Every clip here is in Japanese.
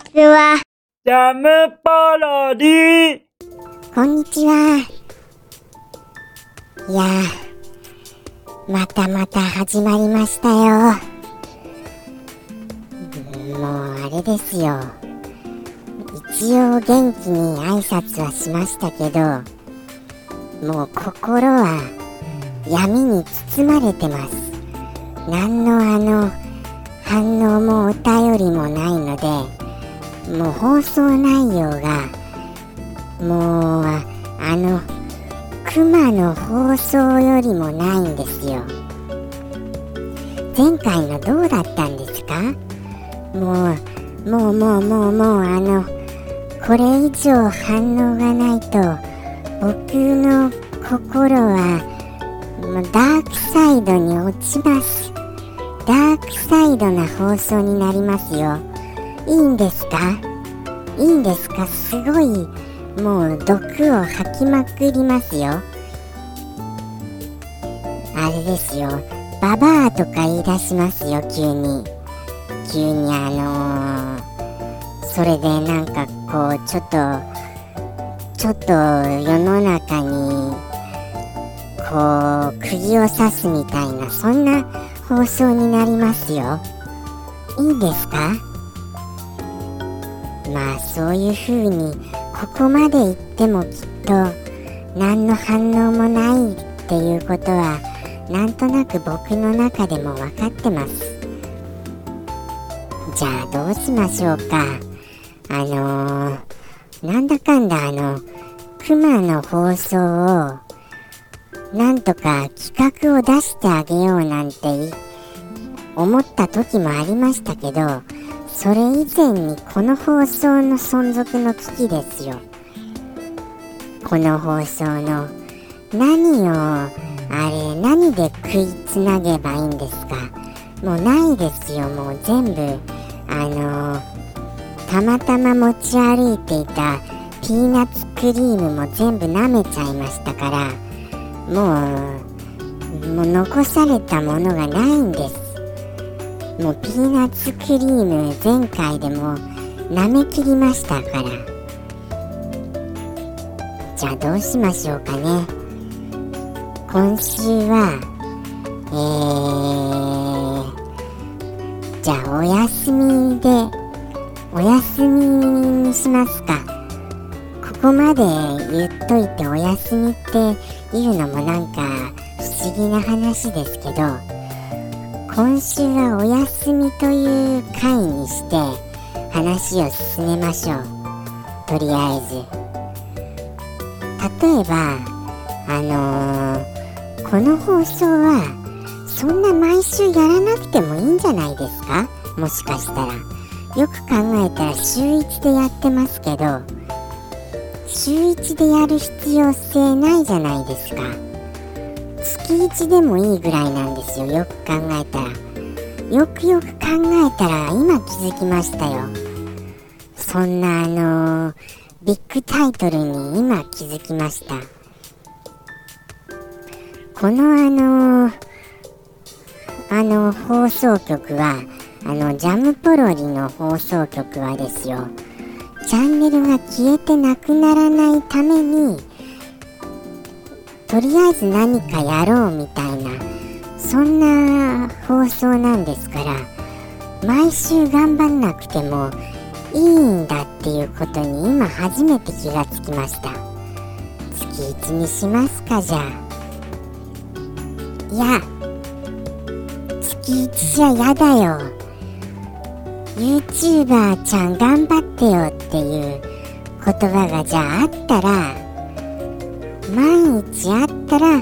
ちは。ジャムパロディこんにちは。いやー、またまた始まりましたよ。もうあれですよ。一応元気に挨拶はしましたけど、もう心は闇に包まれてます。何のあの、反応もお便りもないので、もう放送内容が、もうあのクマの放送よりもないんですよ。前回のどうだったんですか？もうもうもうもうもうあのこれ以上反応がないと僕の心はもうダークサイドに落ちます。ダークサイドな放送になりますよ。いいんですか？いいんですか？すごいもう毒を吐きまくりますよ。あれですよ。ババアとか言い出しますよ急に。急にあのー、それでなんかこうちょっとちょっと世の中にこう釘を刺すみたいなそんな放送になりますよ。いいんですか？まあそういう風にここまで行ってもきっと何の反応もないっていうことはなんとなく僕の中でも分かってます。じゃあどうしましょうか。あのー、なんだかんだあのクマの放送をなんとか企画を出してあげようなんて思った時もありましたけどそれ以前にこの放送の存続の危機ですよ。この放送の何をあれ何で食いつなげばいいんですか？もうないですよ。もう全部あのたまたま持ち歩いていたピーナッツクリームも全部舐めちゃいましたからもうもう残されたものがないんです。もうピーナッツクリーム前回でも舐めきりましたから。じゃあどうしましょうかね。今週はえー、じゃあお休みでお休みにしますか。ここまで言っといてお休みっていうのもなんか不思議な話ですけど今週はお休みという回にして話を進めましょう。とりあえず。例えばあのー、この放送はそんな毎週やらなくてもいいんじゃないですか？もしかしたら。よく考えたら週1でやってますけど週1でやる必要性ないじゃないですか。月1でもいいぐらいなんですよ。よく考えたら。よくよく考えたら今気づきましたよ。そんなあのー、ビッグタイトルに今気づきました。このあのー、あの放送局はあのジャムポロリの放送局はですよ。チャンネルが消えてなくならないためにとりあえず何かやろうみたいなそんな放送なんですから毎週頑張んなくてもいいんだっていうことに今初めて気がつきました。月1にしますかじゃあ。いや月1じゃやだよ。YouTuber ちゃん頑張ってよっていう言葉がじゃああったら毎日あったら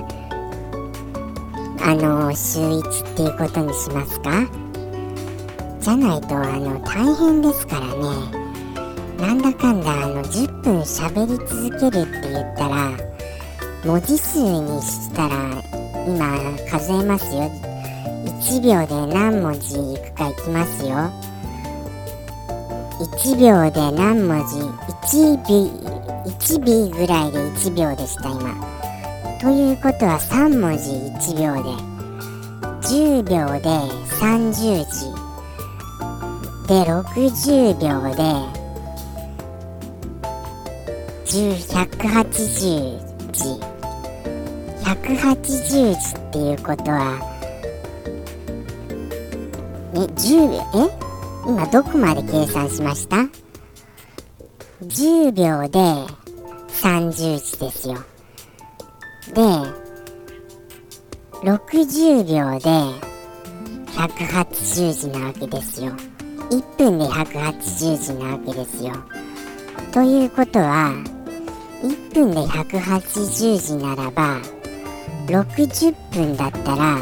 あの週1っていうことにしますか？じゃないとあの大変ですからね。なんだかんだあの10分喋り続けるって言ったら文字数にしたら今数えますよ。1秒で何文字いくかいきますよ。1秒で何文字？1秒。1尾ぐらいで1秒でした今。ということは3文字1秒で。10秒で30字。で60秒で。180字。180字っていうことはえ10秒？え？今どこまで計算しました？?10 秒で30字ですよで60秒で180字なわけですよ1分で180字なわけですよということは1分で180字ならば60分だったら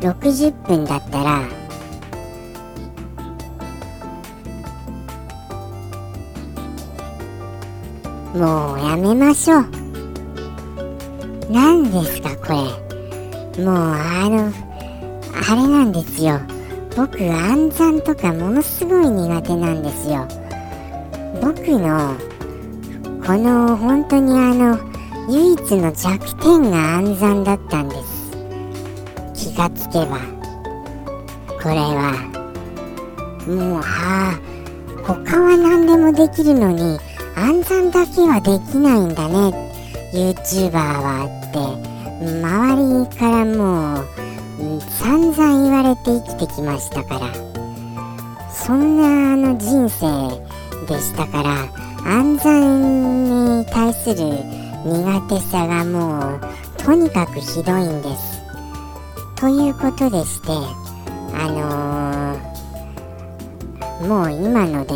60分だったらもうやめましょう。何ですかこれ。もうあのあれなんですよ。僕暗算とかものすごい苦手なんですよ。僕のこの本当にあの唯一の弱点が暗算だったんです。気がつけば。これは。もうはあ他は何でもできるのに暗算だけはできないんだね YouTuber はって周りからもう散々言われて生きてきましたからそんなあの人生でしたから暗算に対する苦手さがもうとにかくひどいんです。ということでしてあのー、もう今ので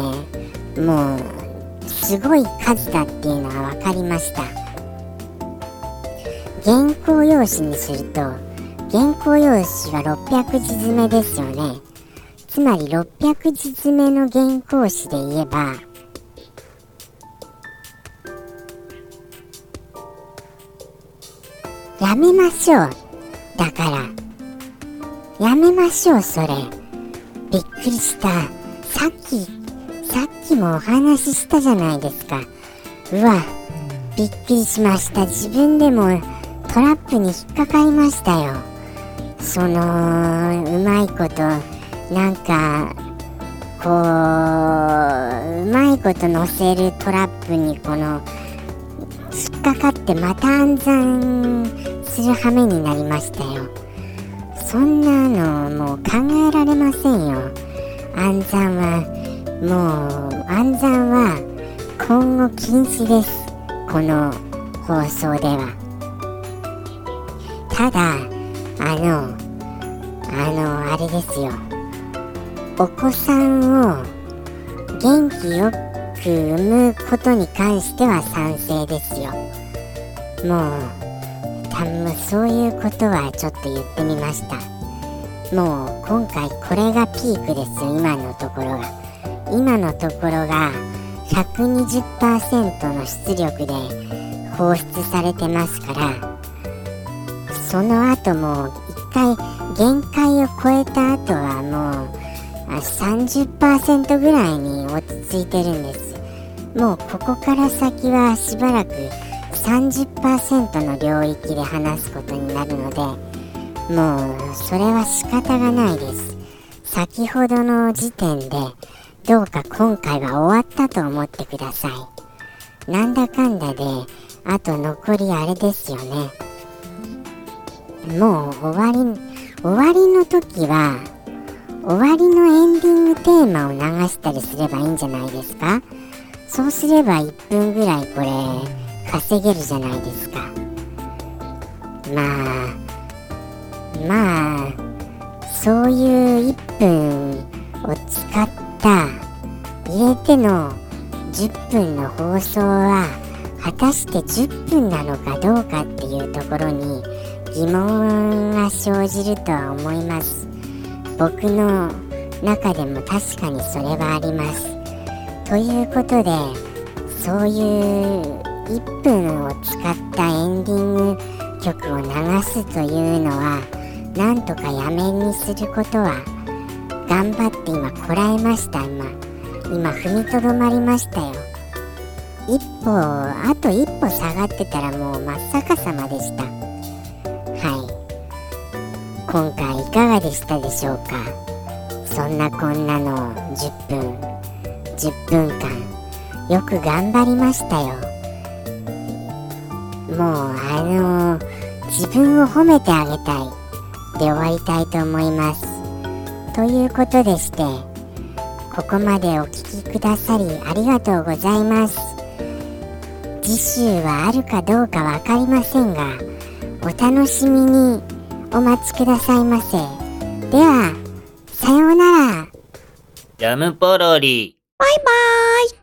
もうすごい数だっていうのは分かりました。原稿用紙にすると原稿用紙は600字詰めですよね。つまり600字詰めの原稿紙で言えばやめましょう。だから。やめましょう、それ。びっくりした。さっき、さっきもお話ししたじゃないですか。うわ、びっくりしました。自分でもトラップに引っかかりましたよ。その、うまいこと、なんか、こう、うまいこと乗せるトラップにこの、引っかかってまた暗算する羽目になりましたよそんなのもう考えられませんよ暗算はもう暗算は今後禁止です。この放送では。ただあのあのあれですよ。お子さんを元気よく産むことに関しては賛成ですよ。もうたもそういうことはちょっと言ってみました。もう今回これがピークですよ今のところが。今のところが120%の出力で放出されてますからその後も一回限界を超えた後はもう30%ぐらいに落ち着いてるんです。もうここから先はしばらく30%の領域で話すことになるのでもうそれは仕方がないです。先ほどの時点でどうか今回は終わったと思ってください。なんだかんだであと残りあれですよね。もう終わり終わりの時は終わりのエンディングテーマを流したりすればいいんじゃないですか？そうすれば1分ぐらいこれ稼げるじゃないですか。まあまあそういう1分を使れての10分の放送は果たして10分なのかどうかっていうところに疑問が生じるとは思います。僕の中でも確かにそれはあります。ということでそういう1分を使ったエンディング曲を流すというのはなんとかやめにすることは頑張って今こらえました今。今踏みとどまりましたよ。一歩あと一歩下がってたらもう真っ逆さまでした。はい。今回いかがでしたでしょうか？そんなこんなの10分10分間よく頑張りましたよ。もうあの自分を褒めてあげたいで終わりたいと思います。ということでしてここまでお聴きくださりありがとうございます。次週はあるかどうかわかりませんがお楽しみにお待ちくださいませ。ではさようなら。ジャムポロリ。バイバーイ